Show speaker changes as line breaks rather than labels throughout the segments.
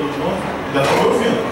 Juntos? Já estão me ouvindo?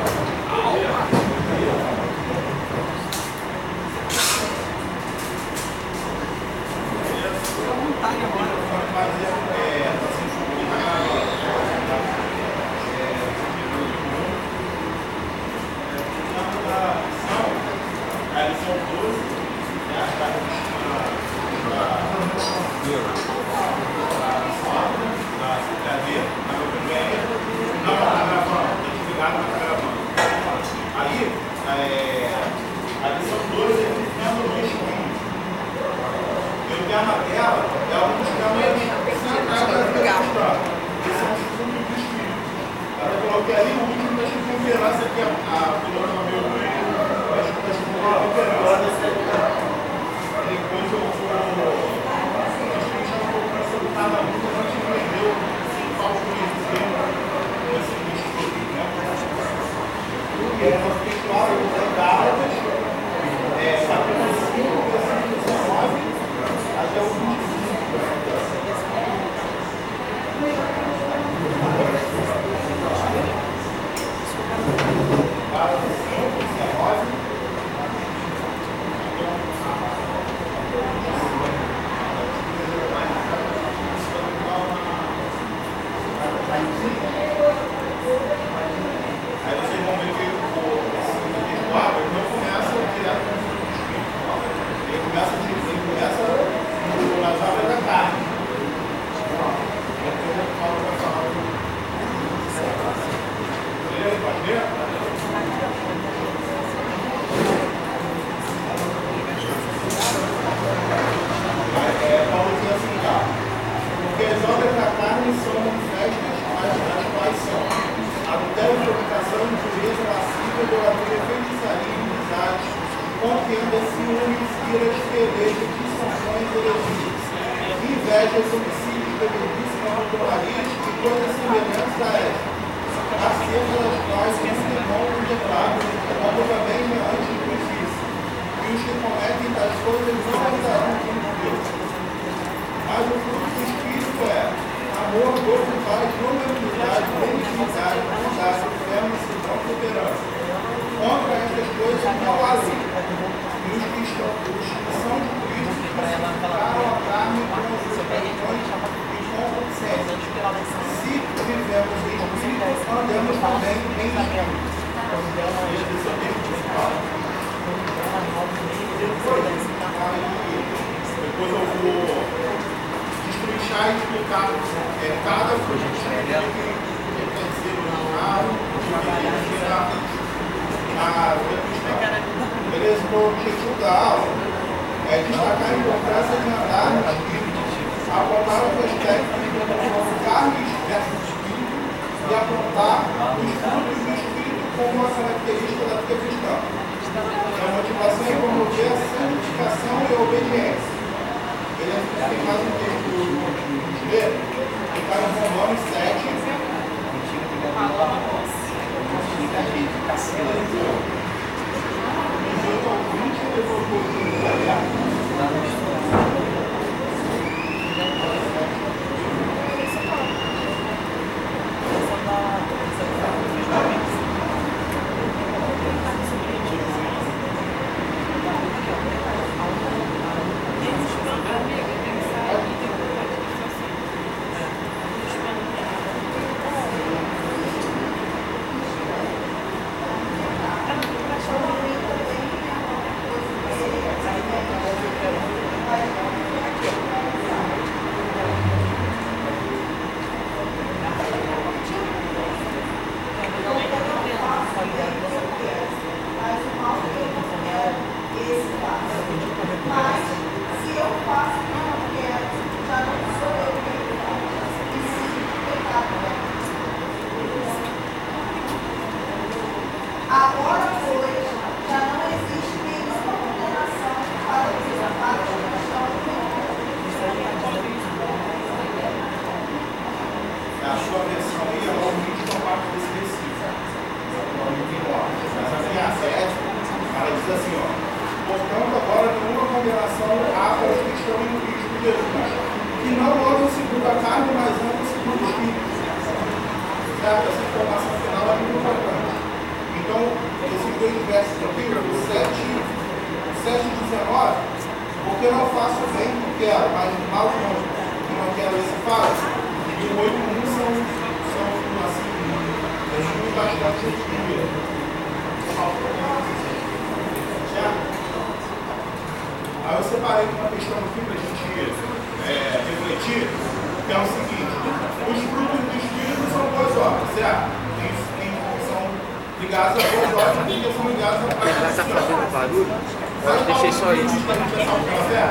Sabe
deixei
qual
só
é o
isso.
motivo da gente ressaltar pela fé?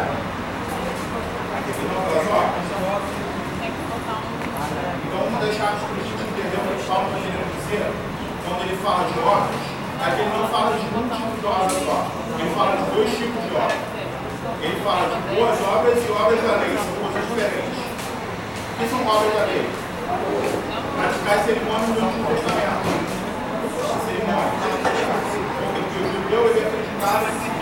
Não pelas obras? Então vamos deixar para a gente entender o que Paulo está querendo dizer quando ele fala de obras. Aqui ele não fala de um tipo de obra só. Ele fala de dois tipos de obras. Ele fala de boas obras e obras da lei, são coisas diferentes. O que são obras da lei? Praticar cerimônias do Antigo Testamento. Cerimônias. Porque o judeu ele acreditava no seguinte,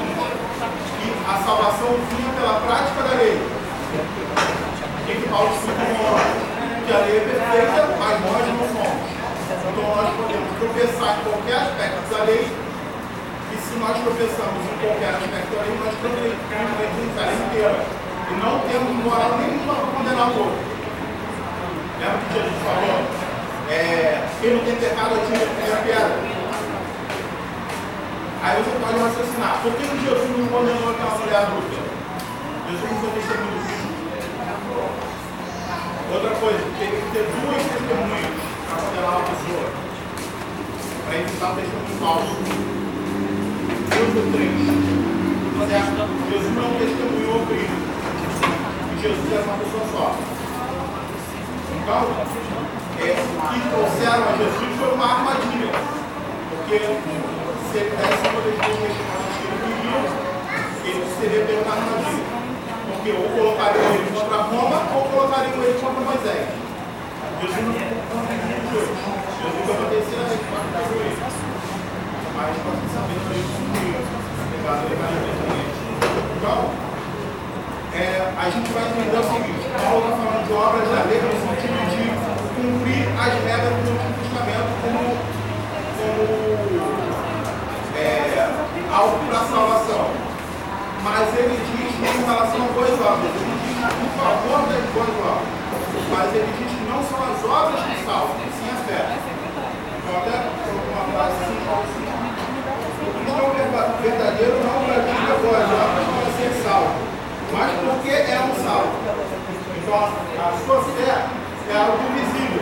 que a salvação vinha pela prática da lei. O que, que Paulo explica em Romanos? Que a lei é perfeita, mas nós não somos. Então nós podemos tropeçar em qualquer aspecto da lei e se nós tropeçamos em qualquer aspecto da lei, nós tropeçamos a lei inteira. E não temos moral nenhuma para condenar o outro. Lembra que Jesus falou? É, quem não tem pecado atira a primeira pedra. Aí você pode raciocinar. Por que que Jesus não condenou aquela mulher adulta? Jesus não foi testemunho do Cristo. Outra coisa, teria que ter duas testemunhas para condenar uma pessoa. Para evitar o testemunho falso. Dois ou três. Certo? Jesus não testemunhou o Cristo. E Jesus era uma pessoa só. Então, é, que trouxeram a Jesus foi uma armadilha. Porque se ele desse uma testemunhas que ele queria, ele seria pego na armadilha. Porque ou colocariam ele contra Roma ou colocariam ele contra Moisés. Jesus não Jesus vai para a terceira vez vai fazer isso. Mas saber que ele cumpriu. Levado legalmente. Então, é, a gente vai entender o seguinte: Paulo está falando de obras da lei no sentido de cumprir as regras do Antigo Testamento como, como é, algo para salvação. Mas ele diz em relação a boas obras, ele diz em favor das boas obras. Mas ele diz que não são as obras que salvam, sim a fé. Então, até uma frase assim: o cristão verdadeiro não pratica boas obras para ser salvo, mas porque é um salvo. Então, a sua fé é algo visível.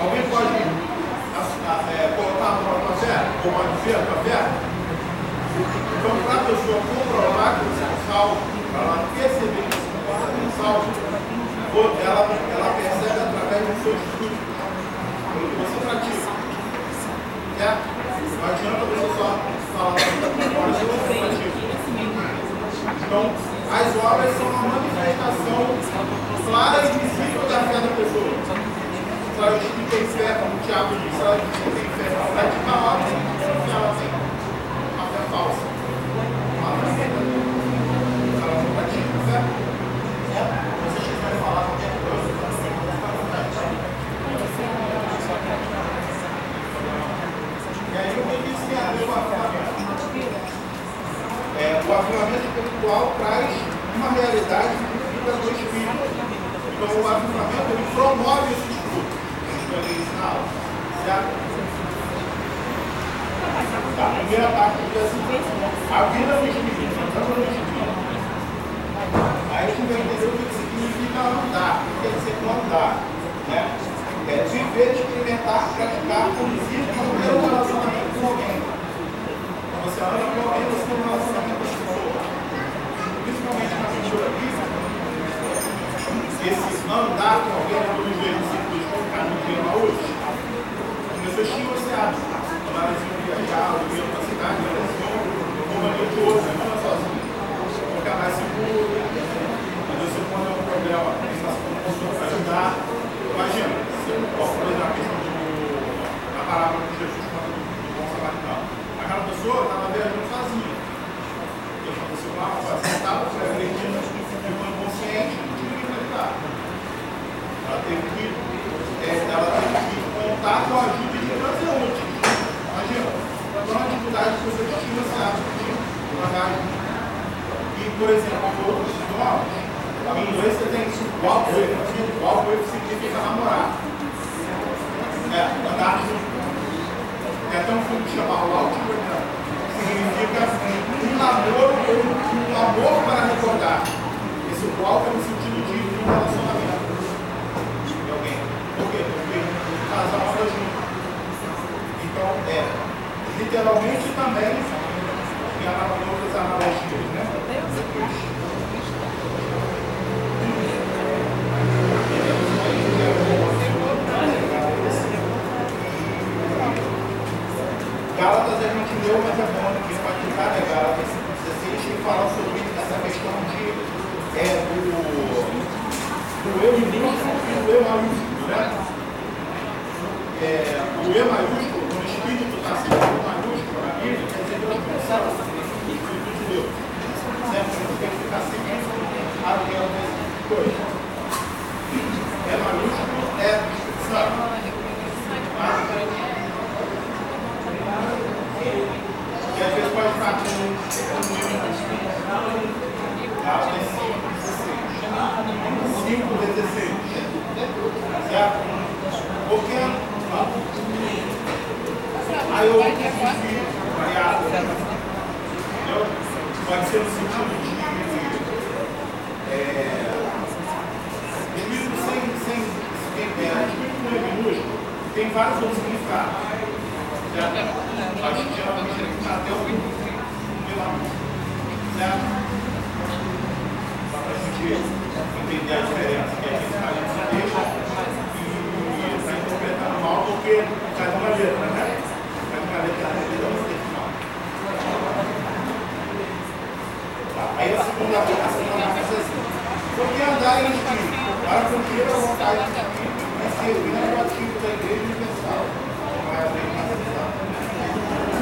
Alguém pode é, colocar a tua fé? Ou pode dizer a tua fé? Então, para a pessoa comprovar que você é salvo, para ela perceber que você não é salvo, ela, ela percebe através dos seus frutos, pelo que você pratica. Certo? Não adianta você só falar agora se você pratica. Então, as obras são uma manifestação clara e visível da fé da pessoa. Ela diz que tem fé, como o Tiago disse, que tem fé para praticar a obra, que ela tem uma fé falsa. Uma fé ela não pratica a fé, se vocês quiserem falar qualquer coisa. E aí o que isso tem a ver o? É, o avivamento espiritual traz uma realidade vivida do Espírito. Então o avivamento ele promove esses frutos. Isso ali na aula. Certo? Tá, a primeira parte diz assim, a vida no Espírito, a vida no Espírito. Aí a gente vai entender o que significa andar, o que quer dizer andar. Né? É viver, experimentar, praticar, conduzir, não ter um relacionamento com alguém. Quando você anda com alguém, você tem um relacionamento com essa pessoa. Principalmente na cultura bíblica, esse andar com alguém, os versículos vão ficar no dia Maús, as pessoas tinham esse hábito. Quando elas iam viajar, ou iam para a cidade, elas iam companhia de outro, não iam sozinhas. Ficar mais seguro. Quando você põe um problema, tem uma pessoa para ajudar. Imagina, se eu posso fazer a questão da parábola de Jesus quando do bom samaritano. Aquela pessoa estava contar com a ajuda de transeunte. Imagina, qual é a dificuldade que você tinha nessa arte de bagagem? E, por exemplo, a coluna sexual, em inglês você tem isso, qual o efeito? Qual wallpaper, wallpaper significa namorar. É, andar É tão fundo filme que chama Wallpaper, significa assim, um namoro ou um amor para recordar. Esse qual wallpaper o sentido de um relacionamento. Literalmente também, e outras analogias, né? Gálatas a gente leu, mas é bom que para clicar, né? Gálatas 16, que fala sobre essa questão de, é, do, do eu minúsculo e do eu maiúsculo, né? É, o eu maiúsculo, quando o Espírito está sendo o maiúsculo na Bíblia, quer Espírito de Deus. Certo? Gente tem que ficar sempre atento a essas coisas. É maiúsculo, é Santo. E às vezes pode ficar com um? 5, 16. Certo? Porque aí eu Pode ser no sentido de. É, espírito sem, sem, sem é, não é minúsculo, tem vários outros significados. A gente geralmente está até o final. Certo? Só para a gente entender a diferença. Que a gente está lendo esse texto e está interpretando mal porque faz uma letra, né? Faz uma letra na letra no texto final. Aí a segunda, a segunda coisa é assim. Por que andar em espírito? Para cumprir a vontade do espírito e servir o ativo da igreja universal. Não é a mesma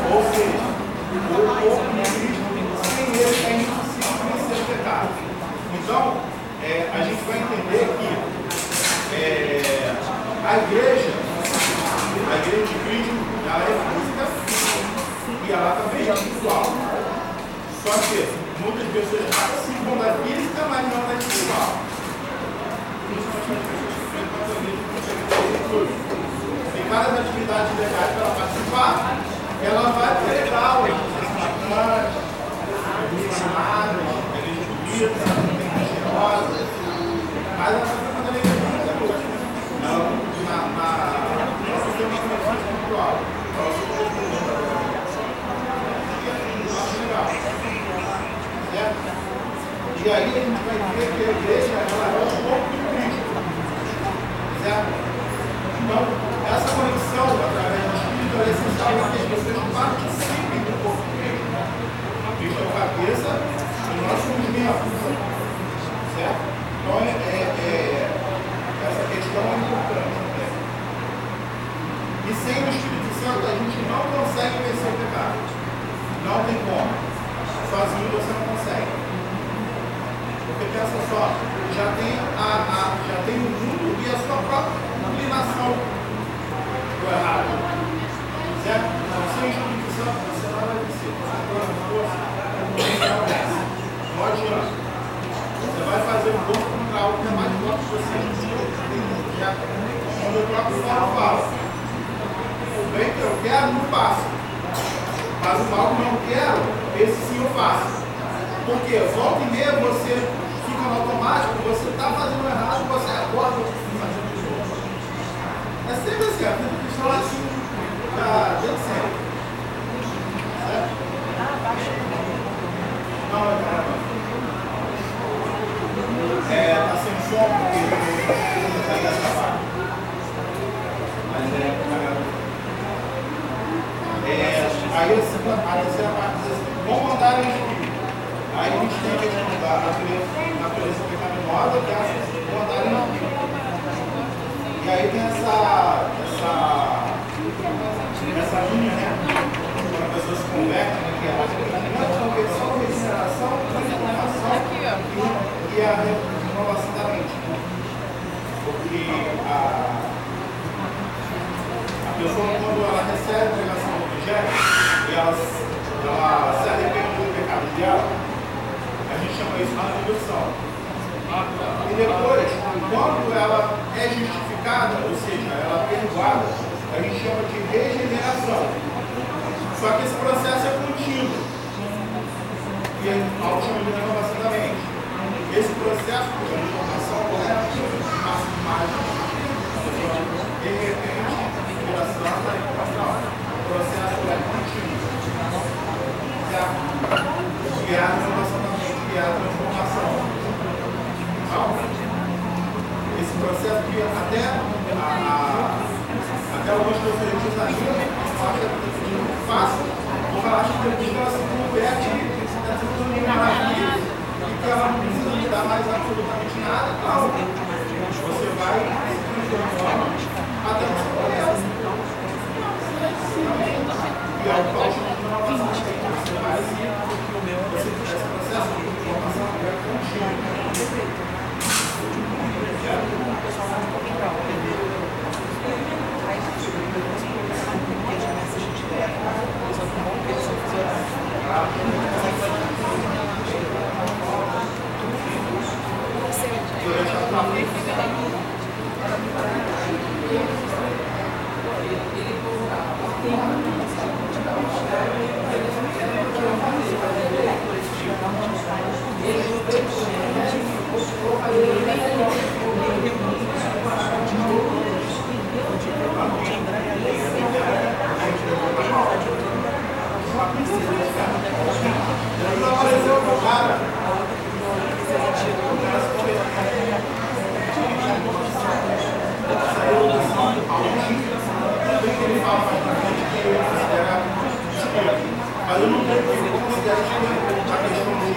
ou seja, o corpo de Cristo, sem ele é impossível ser pecado. Então, é, a gente vai entender que é, a igreja, a igreja de Cristo, ela é física e ela também é espiritual. Só que muitas pessoas participam da física, mas não da espiritual. Principalmente as pessoas que conseguem Tem várias atividades legais para participar, ela vai pregar o bacanas, missionários, igreja bonita, cheirosa, mas ela está fazendo a igreja muito Não, na, na, nós temos uma conexão espiritual. E aí a gente vai ver que a igreja ela é o corpo de Cristo. Certo? Então, essa conexão através do Espírito é essencial para que as pessoas participem do corpo de Cristo. Cristo é o cabeça e nós somos membros. Certo? Então, é, é, é, essa questão é importante. Né? E sem o Espírito Santo, a gente não consegue vencer o pecado. Não tem como. Sozinho você não consegue. Porque pensa só, já tem, a, a, já tem o mundo e a sua própria inclinação do errado. Certo? Então, sem Espírito Santo, você não vai vencer. Você tem força, não vence. Não adianta. Você vai fazer um corpo contra algo que é mais forte que você. Certo? Quando o próprio Paulo fala, o bem que eu quero, não faço. Mas o mal que não quero, esse sim eu faço. Porque volta e meia você fica no automático, você está fazendo errado, você acorda fazendo é sempre assim, a vida cristã é assim, tá dando certo. Certo? Não, é caramba. É, tá sem som porque vai escapar. Mas é. É, aí a terceira parte diz assim, vamos andar em espírito. Aí a gente tem a questão da natureza pecaminosa, que é assim, vamos andar em espírito. E aí tem essa, essa, essa linha, né? Quando a pessoa se converte, né? Que é a conversão, regeneração, transformação e, e a renovação da mente. Porque a, a pessoa, quando ela recebe a pregação do Evangelho, e ela, ela se arrepende do pecado dela, a gente chama isso de conversão. E depois, quando ela é justificada, ou seja, ela é perdoada, a gente chama de regeneração. Só que esse processo é contínuo. E gente chama de renovação da mente. Esse processo de é máximo mágico. De repente, absolutamente nada, tal. Você vai se transformando até o seu processo. E ao qual chama se, é que mas eu não tenho que ele considera a questão de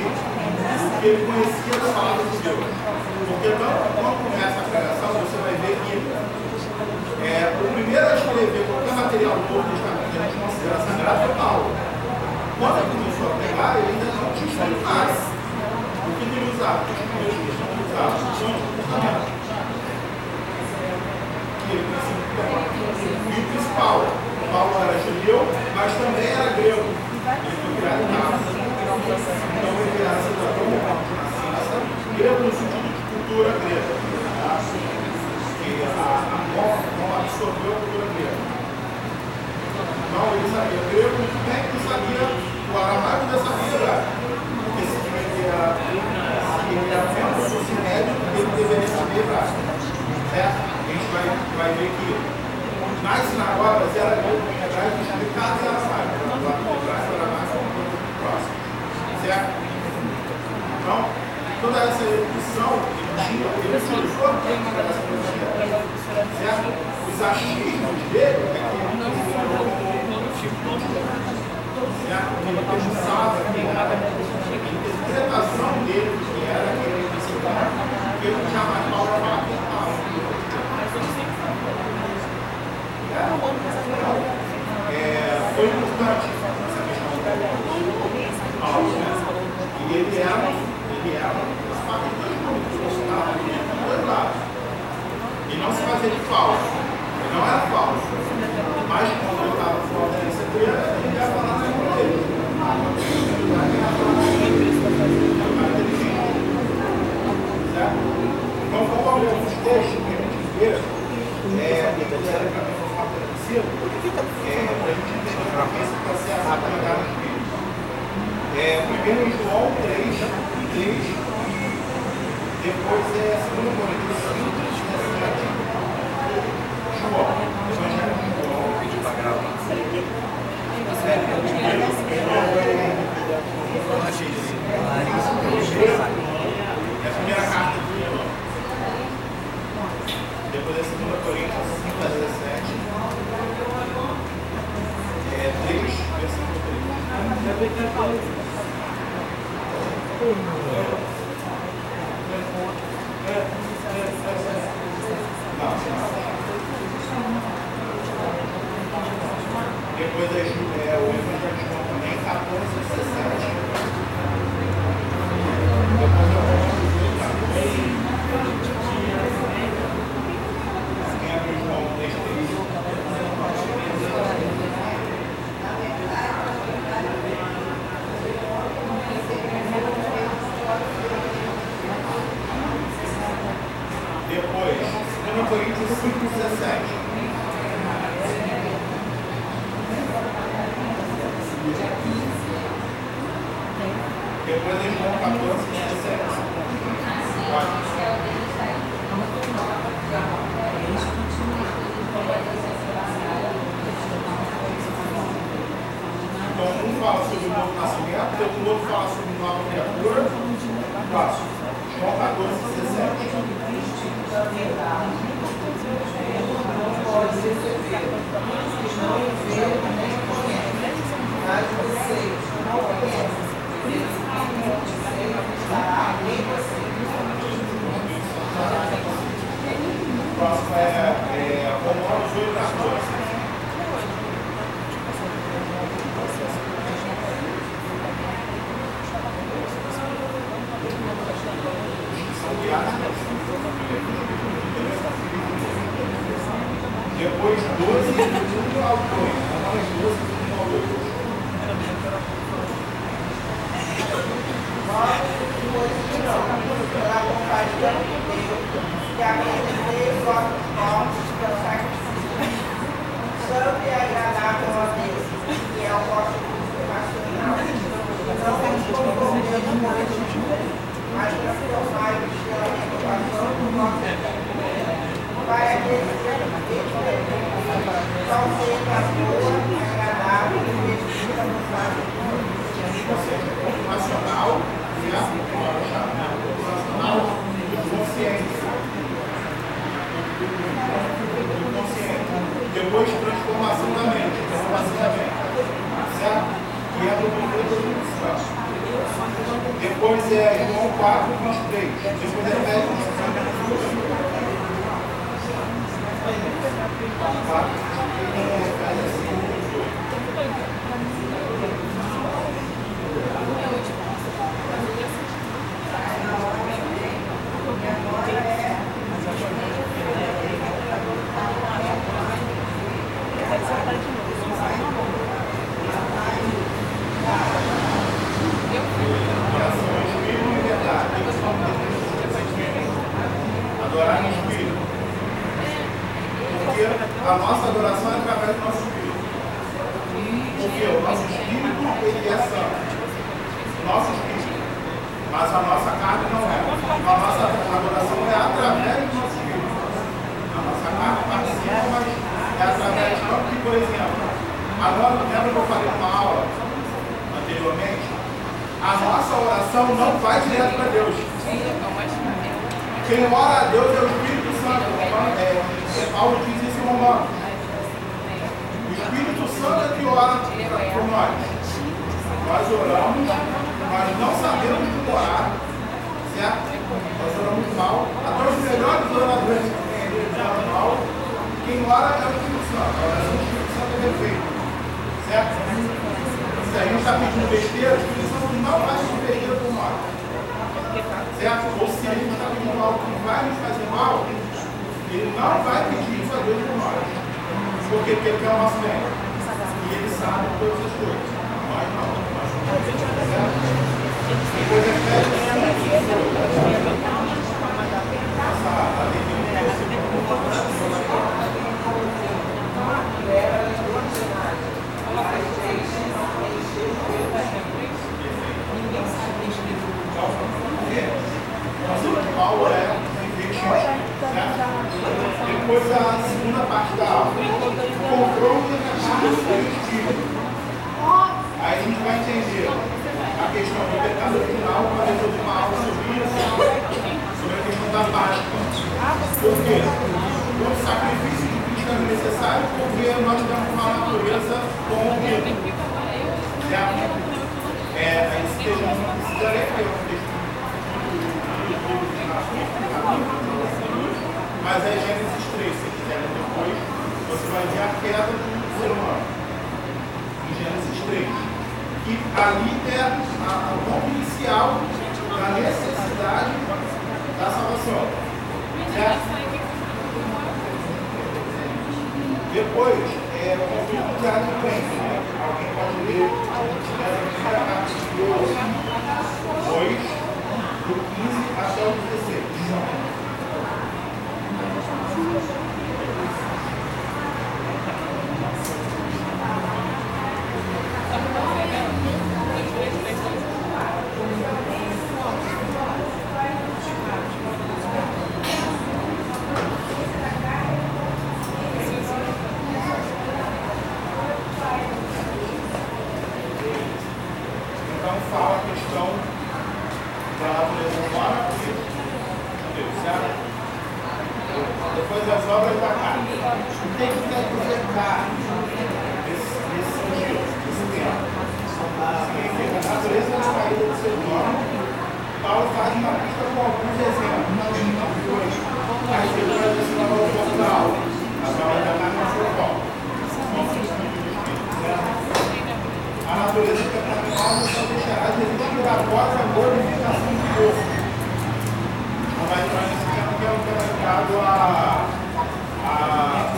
que ele conhecia da palavra de Deus. Porque quando começa a pregação, você vai ver que é, o primeiro a escrever qualquer material Novo que a gente considera sagrado foi Paulo. Quando ele começou a pregar, ele ainda não tinha escrito nada. O que ele usava? O que ele usava? O Testamento. E ele E o principal, Paulo era judeu, mas também era grego. Então era grego no sentido de cultura grega. Que a, a absorveu a cultura grega. Então ele sabia grego muito bem e sabia o aramaico dessa vida. Porque se ele era, se ele era membro do sinédrio, ele deveria saber? A gente vai, vai ver que nas sinagogas era hebraico explicado em aramaico. Hebraico era mais próximo. Certo? Então, toda essa que tinha, ele utilizou essa filosofia. Certo? Os achismos dele é que certo? Ele pensava que a interpretação dele que era aquele que ele não tinha mais Paulo para falar com Paulo. É, foi importante essa questão do Paulo, né? E ele era, ele as famílias dois grupos, estava dois lados. E não se fazia de falso. Ele não era falso. Mas quando eu estava fora da secretaria, ele ia falar com ele. Certo? Então, como alguns textos que a gente vê, é, mim formar parecido, é, a gente entender o que processo vai pegar no espírito. É, primeiro em João 3, 3, depois é 2 Coríntios 5, a nossa adoração é através do nosso espírito. Porque o nosso espírito, ele é santo. Nosso espírito. Mas a nossa carne não é. A nossa adoração é através do nosso espírito. A nossa carne participa, mas é através não que, por exemplo, agora lembra que eu falei numa aula anteriormente? A nossa oração não vai direto para Deus. Quem ora a Deus é o Espírito Santo. Romano- É, é, Paulo diz em Romanos. O Espírito Santo é que ora por nós. Nós oramos, mas não sabemos como orar, certo? Nós oramos mal. Até os melhores oradores que tem oram mal. Quem ora é o Espírito Santo. A oração Espírito Santo é. Certo? Se a gente está pedindo besteira, o Espírito Santo não vai pedir besteira por nós. Certo? Ou se a gente está pedindo algo que vai nos fazer mal, ele não vai pedir isso a Deus por nós. Porque ele quer o nosso. E ele sabe todas as coisas. Nós não. Nós certo? Depois é lei de Paulo é Depois a segunda parte da aula. Confronto a e o espírito. Aí a gente vai entender a questão do pecado original, para de uma aula sobre isso, sobre a questão da Páscoa. Por quê? O sacrifício de Cristo é necessário porque nós temos uma natureza corrompida. Certo? É, aí esse texto não precisa ler, porque é um texto mas é Gênesis 3, se quiser depois, você vai ver a queda do ser humano. Em Gênesis 3. Que ali é o ponto inicial da necessidade da salvação. Certo? Depois, é o conflito de advento, né? Alguém pode ler a primeira carta de Deus 2, do 15 até o 16.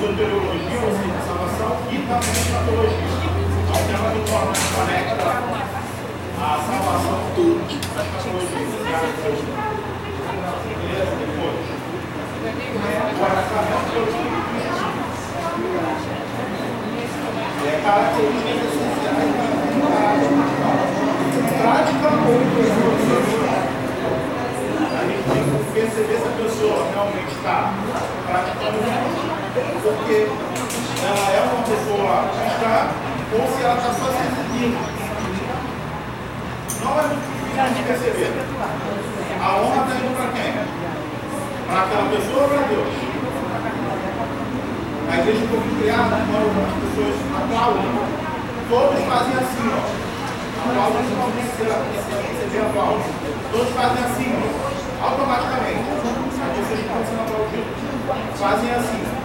soteriologia, assim, ou seja, salvação, e também escatologia, onde então, ela de forma conecta a salvação da escatologia. Beleza? Depois. Agora, a salvação pelo Espírito É característica essencial prática ou pessoa né? A gente tem que perceber se a pessoa realmente está praticando porque ela é uma pessoa que está ou se ela está só se exibindo. Não é muito difícil de perceber. A honra está indo para quem? Para aquela pessoa ou para Deus? A igreja foi criada quando as pessoas aplaudem. Todos fazem assim, ó. Aplaudem de uma receber aplausos. Todos fazem assim, ó. Automaticamente. As pessoas que estão sendo aplaudidas fazem assim.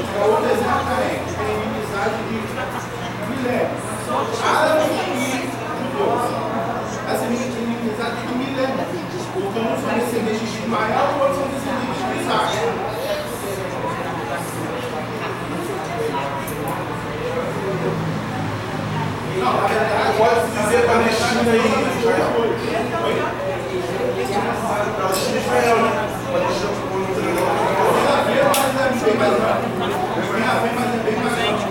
Exemplo também, tem inimizade de milênios. Árabes e judeus. Essa inimizade é de milênios. Porque uns são descendentes de Ismael, outros são descendentes de Isaac. Não, na verdade,
Pode-se dizer Palestina e. Israel. Palestina e Israel, né? Palestina ficou no treinador.
Tem a ver, bem mais. Tem é bem mais amplo.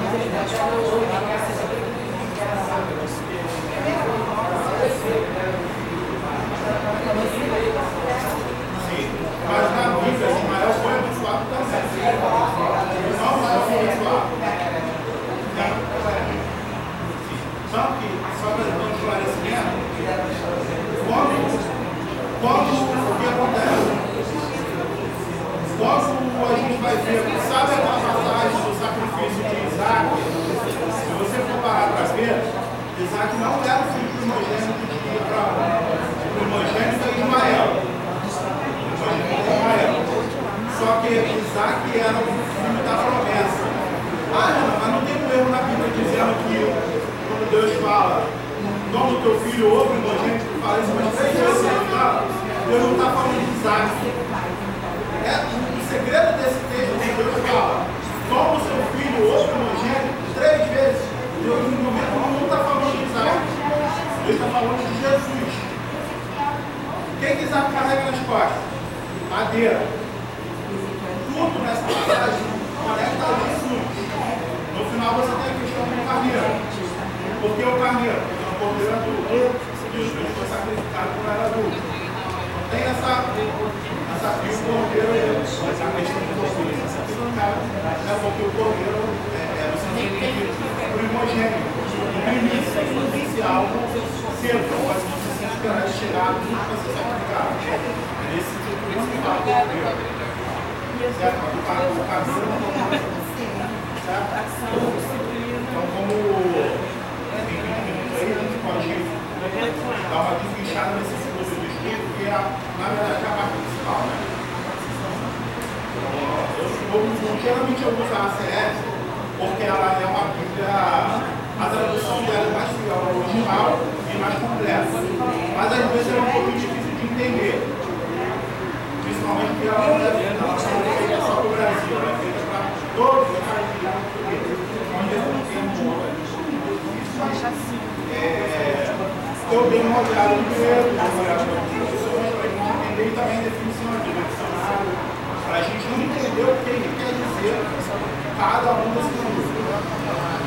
Sim, mas na Bíblia, Ismael foi abençoado também. Não Ismael foi abençoado. Só que, só para dar um esclarecimento, quando, quando o que acontece? Quando a gente vai ver, sabe aquela passagem do sacrifício de Isaac? Se você for parar para ver, Isaac não era o filho primogênito Abraão. O primogênito é Ismael. Ismael. Só que Isaac era o filho da promessa. Ah, não, mas não tem um erro na Bíblia dizendo que quando Deus fala, toma o teu filho ou primogênito, fala isso umas três vezes no final, Deus não está falando de Isaac. É, o segredo desse texto é que Deus fala, toma o seu filho ou primogênito três vezes. Deus não está falando de Isaac. Ele está falando de Jesus. O que, Isaac carrega nas costas? Madeira. Tudo nessa passagem conecta a Jesus. No final você tem a questão do carneiro. Por que o carneiro? Porque é um cordeiro adulto. Jesus foi sacrificado por era adulto. Tem essa, essa que o cordeiro é essa questão do cordeiro é sacrificado. É porque o cordeiro é, é você tem que ter primogênito. Primícia inicial cedo. Mas você tem que esperar ele chegar para ser sacrificado. É nesse tipo que fala cordeiro. Certo? O carneiro não é Certo? Então, como tem 20 minutos aí, a gente pode dar uma desguichada nesse segundo do espírito, que é, na verdade, é a parte principal. Né? Eu, eu, geralmente eu uso a ACS porque ela é uma Bíblia, a tradução dela é mais fiel ao original e mais completa. Mas às vezes é um pouco difícil de entender. Principalmente porque ela não é não é feita só para o Brasil, ela é feita para todos os países onde eu não tenho um é, eu dei uma olhada no primeiro, uma olhada no definições, para entender também a definição de dicionário, para a gente entender o que quer dizer cada um desses números.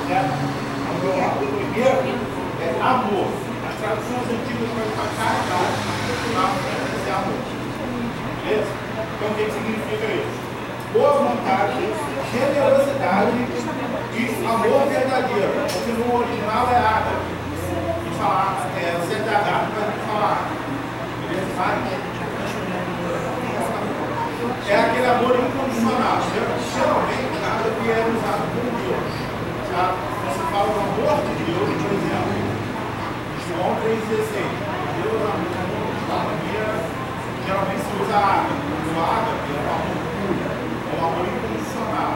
Certo? O primeiro é amor. As traduções antigas vão estar carregadas para dizer amor. Beleza? Então, o que significa isso? Boa vontade, generosidade e amor verdadeiro. Porque no original é ágape falar é, ZH para falar. Beleza? É aquele amor incondicional. Geralmente, nada que é usado por Deus. Tá? Do amor de Deus, por exemplo. João 3,16. Deus amor tal maneira. Geralmente se usa água. O água é um amor puro. É um amor incondicional.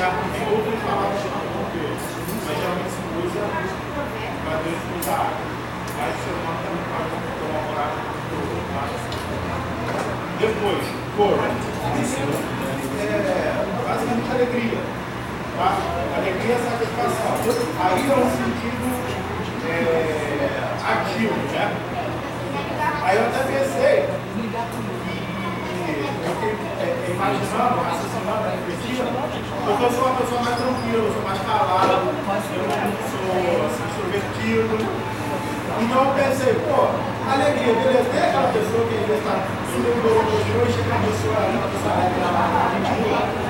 Já tem outras palavras de amor de Deus. Mas geralmente se usa para Deus usar. Mas o ser humano também pode colaborar com o outro. Depois, cor. É basicamente alegria. Tá? Alegria é satisfação. Aí é um sentido é, ativo, né? Aí eu até pensei imaginando, raciocinando, refletindo, porque eu sou uma pessoa mais tranquila, eu sou mais calada, eu sou assim, extrovertido. Então eu pensei, pô, alegria, beleza, tem aquela pessoa que às vezes está subindo do hoje, chega uma pessoa, uma pessoa alegre ela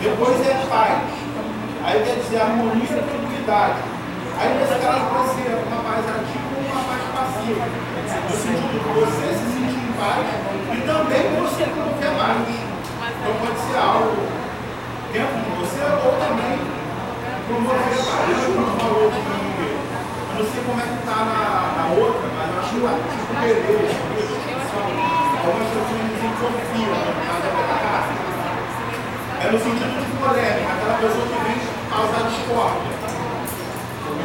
Depois é paz. Aí quer dizer harmonia e tranquilidade. Aí nesse caso pode ser uma paz ativa ou uma paz passiva. No sentido de você se paz e também você não quer mais. Então pode ser algo dentro de você ou também promover paz. Lembra quando falou de. Eu não sei como é que está na, na outra, mas eu acho que tá tipo beleza, algumas pessoas dizem confia no caso da casa. É no sentido de polêmica, aquela pessoa que vem causar discórdia.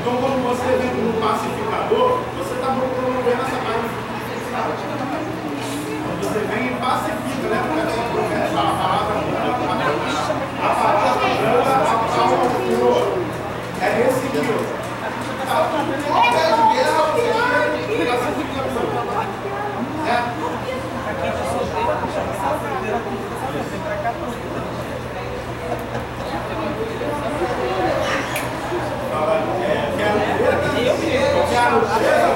Então, quando você vem como pacificador, você está promovendo essa pacificação. Você vem e pacifica, né? Porque a palavra branca, a palavra branca, a. É sentido. Tá tudo qualquer guerra, você chega e pacifica tudo. Certo? Fala, é, quero eu quero eu quero briga,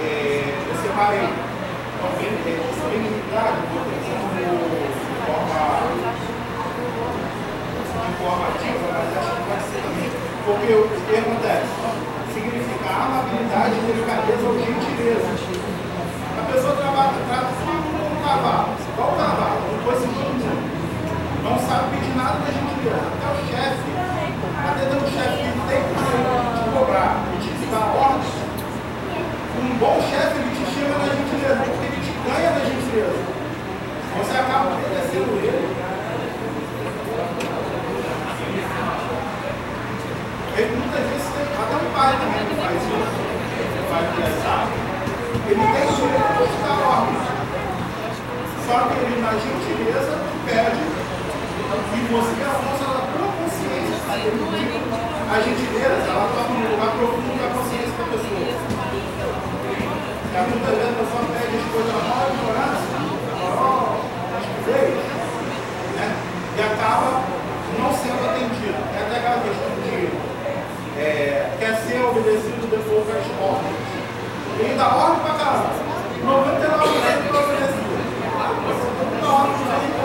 é, benignidade, eu botei como forma informativa, mas acho que pode ser também. Porque o que acontece? Significa amabilidade, delicadeza ou gentileza. A pessoa trabalha, trata tudo como um cavalo, igual o cavalo, depois se. Não sabe pedir nada da gentileza. Até o chefe, até tem um chefe tem que cobrar dar ordem. Um bom chefe, ele te chama na gentileza, porque ele te ganha na gentileza. Você acaba obedecendo ele. Ele muitas vezes tem, até um pai também que faz isso, que faz aniversário. Ele tem o direito de dar ordem. Só que ele, na gentileza, pede. E você a força da tua consciência a gentileza, ela tá toca no lugar profundo da consciência da pessoa. E a muita vezes a pessoa pede as coisas na de orar, na maior estupidez, né? E acaba não sendo atendida. É até aquela questão de é, quer ser obedecido depois das ordens. E dá ordem pra caramba. 99% para oferecer. Uma ordem para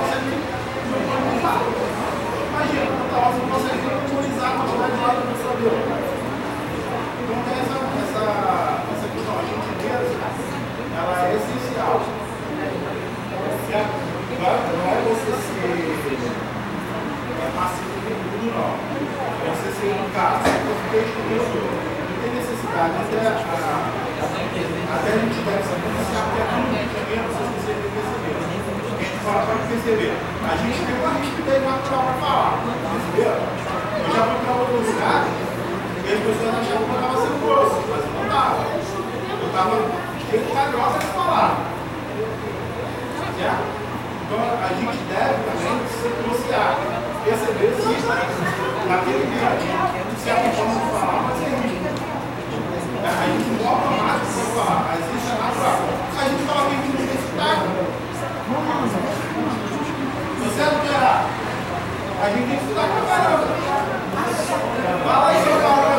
Então tem essa, essa, essa questão, a gentileza, ela é essencial. Certo? Não é você ser é passivo de tudo, não. É você ser educado, você tem que não tem necessidade, até a, até a gente deve saber se até a gente mesmo, se você perceber. A gente fala, para perceber. A gente tem uma rispidez natural para falar, entendeu? Eu já vou para outro lugar. As pessoas achavam que eu estava sendo grosso, mas eu não estava. Eu estava tendo calhosa de falar. Então a gente deve também se pronunciar, perceber se naquele dia se a forma de falar, mas assim. é né, isso. A gente não automático para falar, mas isso é natural. A gente fala que tá a gente tem sotaque. Você é do Ceará? A gente tem sotaque pra caramba. Fala aí, seu Paulo.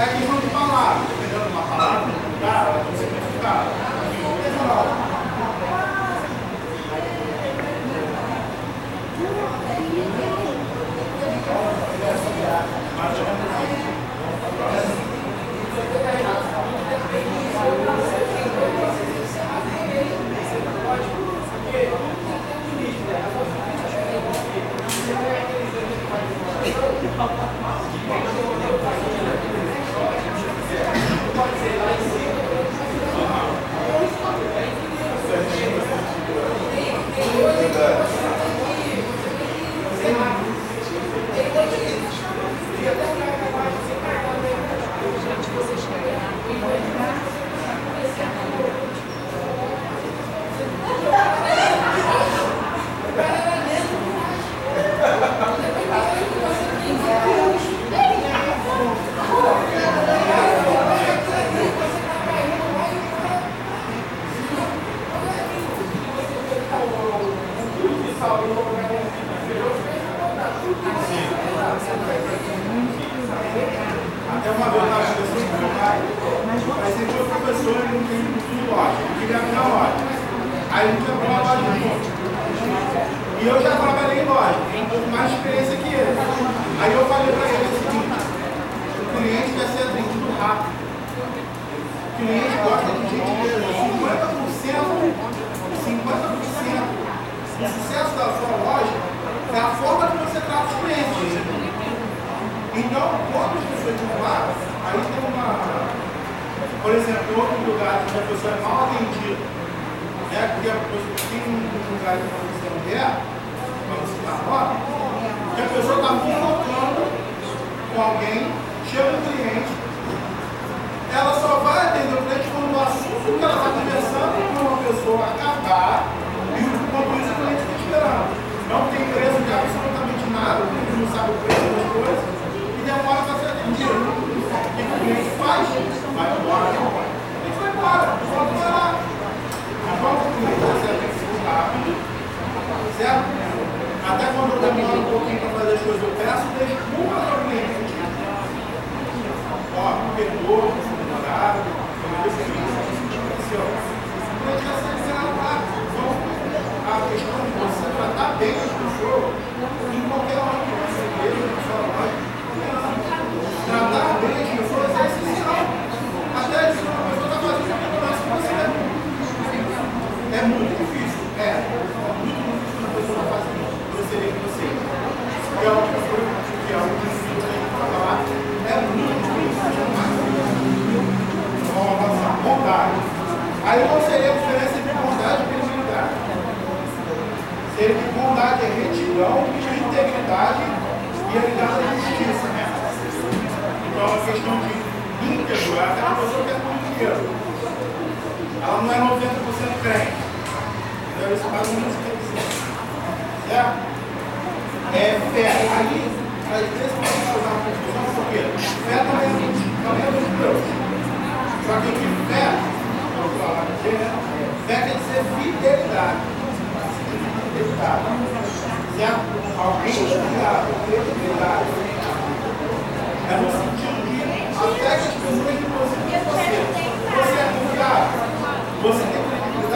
É questão de palavra.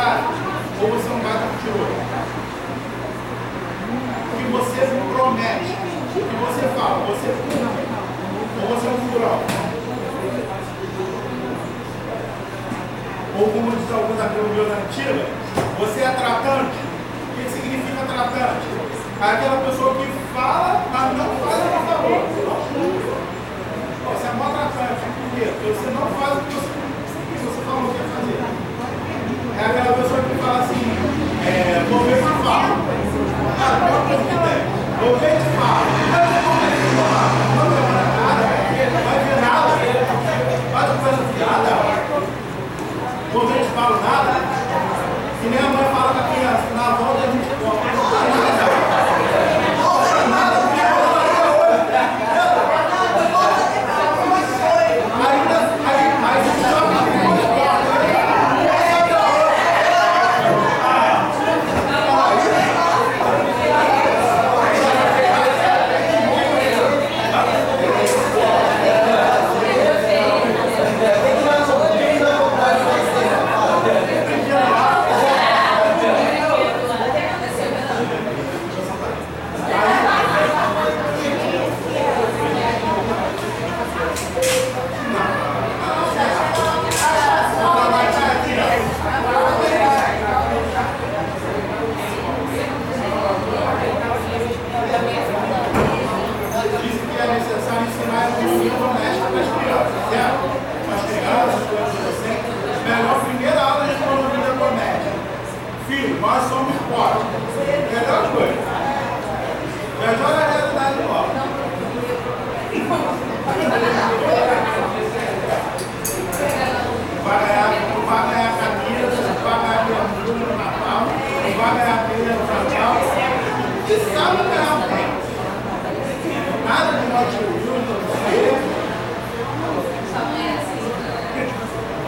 Ou você é um gato mentiroso? O que você promete, o que você fala, você cumpre. Ou você é um furão? Ou como diz alguns na antiga, você é tratante. O que significa tratante? É aquela pessoa que fala, mas não faz que falou. Você é mó tratante. Por quê? Porque você não faz o que você, o que você falou que ia fazer. É aquela pessoa que fala assim, é, vou ver se fala. Ah, qual a coisa que tem? Vou ver se fala. Mas não vai ver nada. Não vai ver nada. Vai ver nada. Faz coisa fiada. Vou ver se fala nada. Que nem a mãe fala com a criança. Na a volta. Não fala nada. Não fala nada. porque ela vai ver hoje. Ainda, aí, aí a gente joga a Diz que é necessário ensinar a educação doméstica para as crianças, certo? Para as crianças, para os adolescentes. Melhor primeira aula de economia doméstica. Filho, nós somos pobres. Melhor coisa. Melhor é a realidade nossa. Vai ganhar, não vai ganhar camisa, não vai ganhar bermuda no Natal, não vai ganhar meia no Natal. Que sabe ganhar o tempo. Nada de nós não você.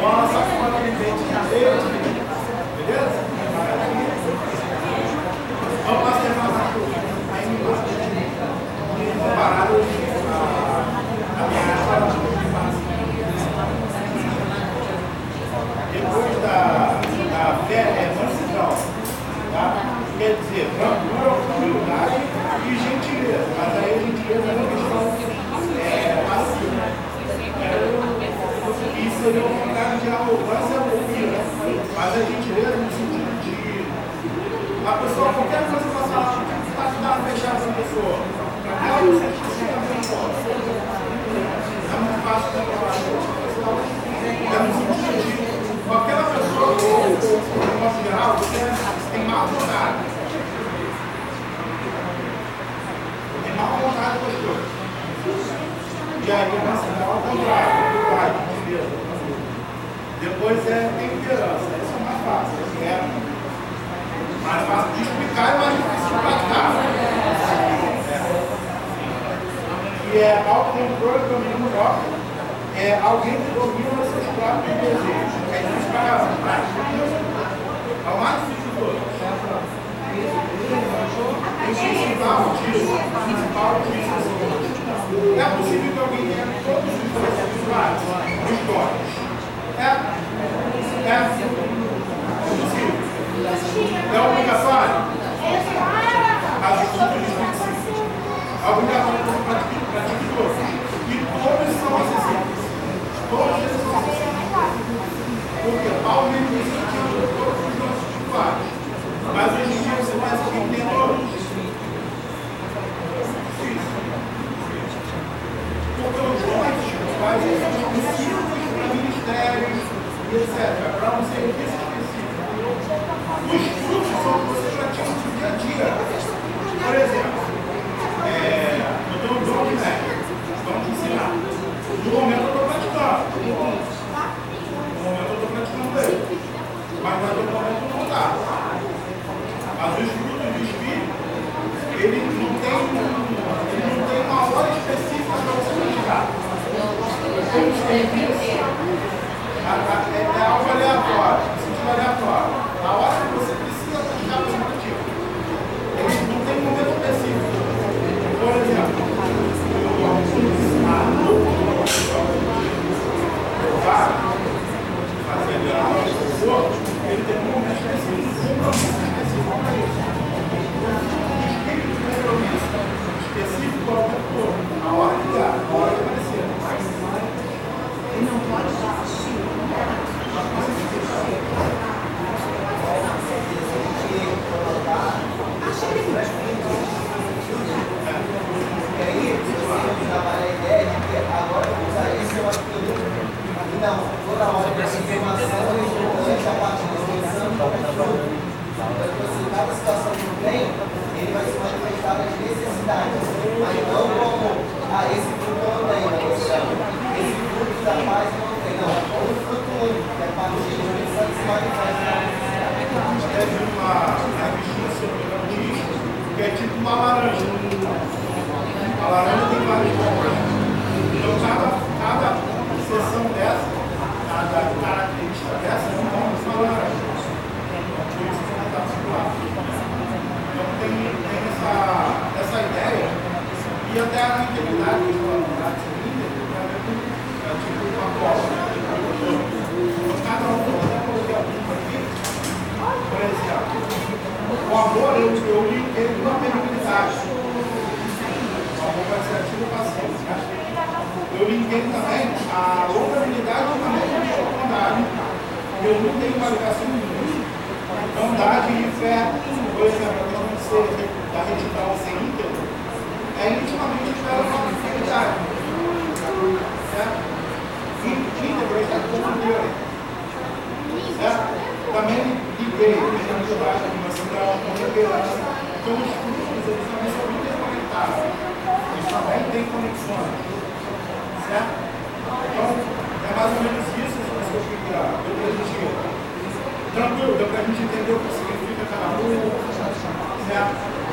Nossa, conta de dente de leite. Beleza? Vamos fazer mais uma coisa. Aí me gosta. Comparado a, a minha área. Depois da, da fé é mansidão. Tá? Quer dizer, brandura, humildade e gentileza. Mas aí a gentileza é uma questão é, passiva. É, isso seria o contrário de arrogância ou ira. Mas a gentileza no sentido de a pessoa, qualquer coisa que você falar, está tá fechada essa pessoa. Aquela que você está. É muito fácil de falar. É no sentido de com aquela pessoa, ou no nosso geral, você tem má vontade. Tem má vontade com as coisas. E aí começa a dar ao contrário, humildade, gentileza. Depois é temperança, isso é mais fácil, é mais fácil de explicar e mais difícil de praticar. É. E é autocontrole, domínio próprio, é alguém que domina os seus próprios desejos. É difícil para prática. para a gente entender o que significa cada um. Certo?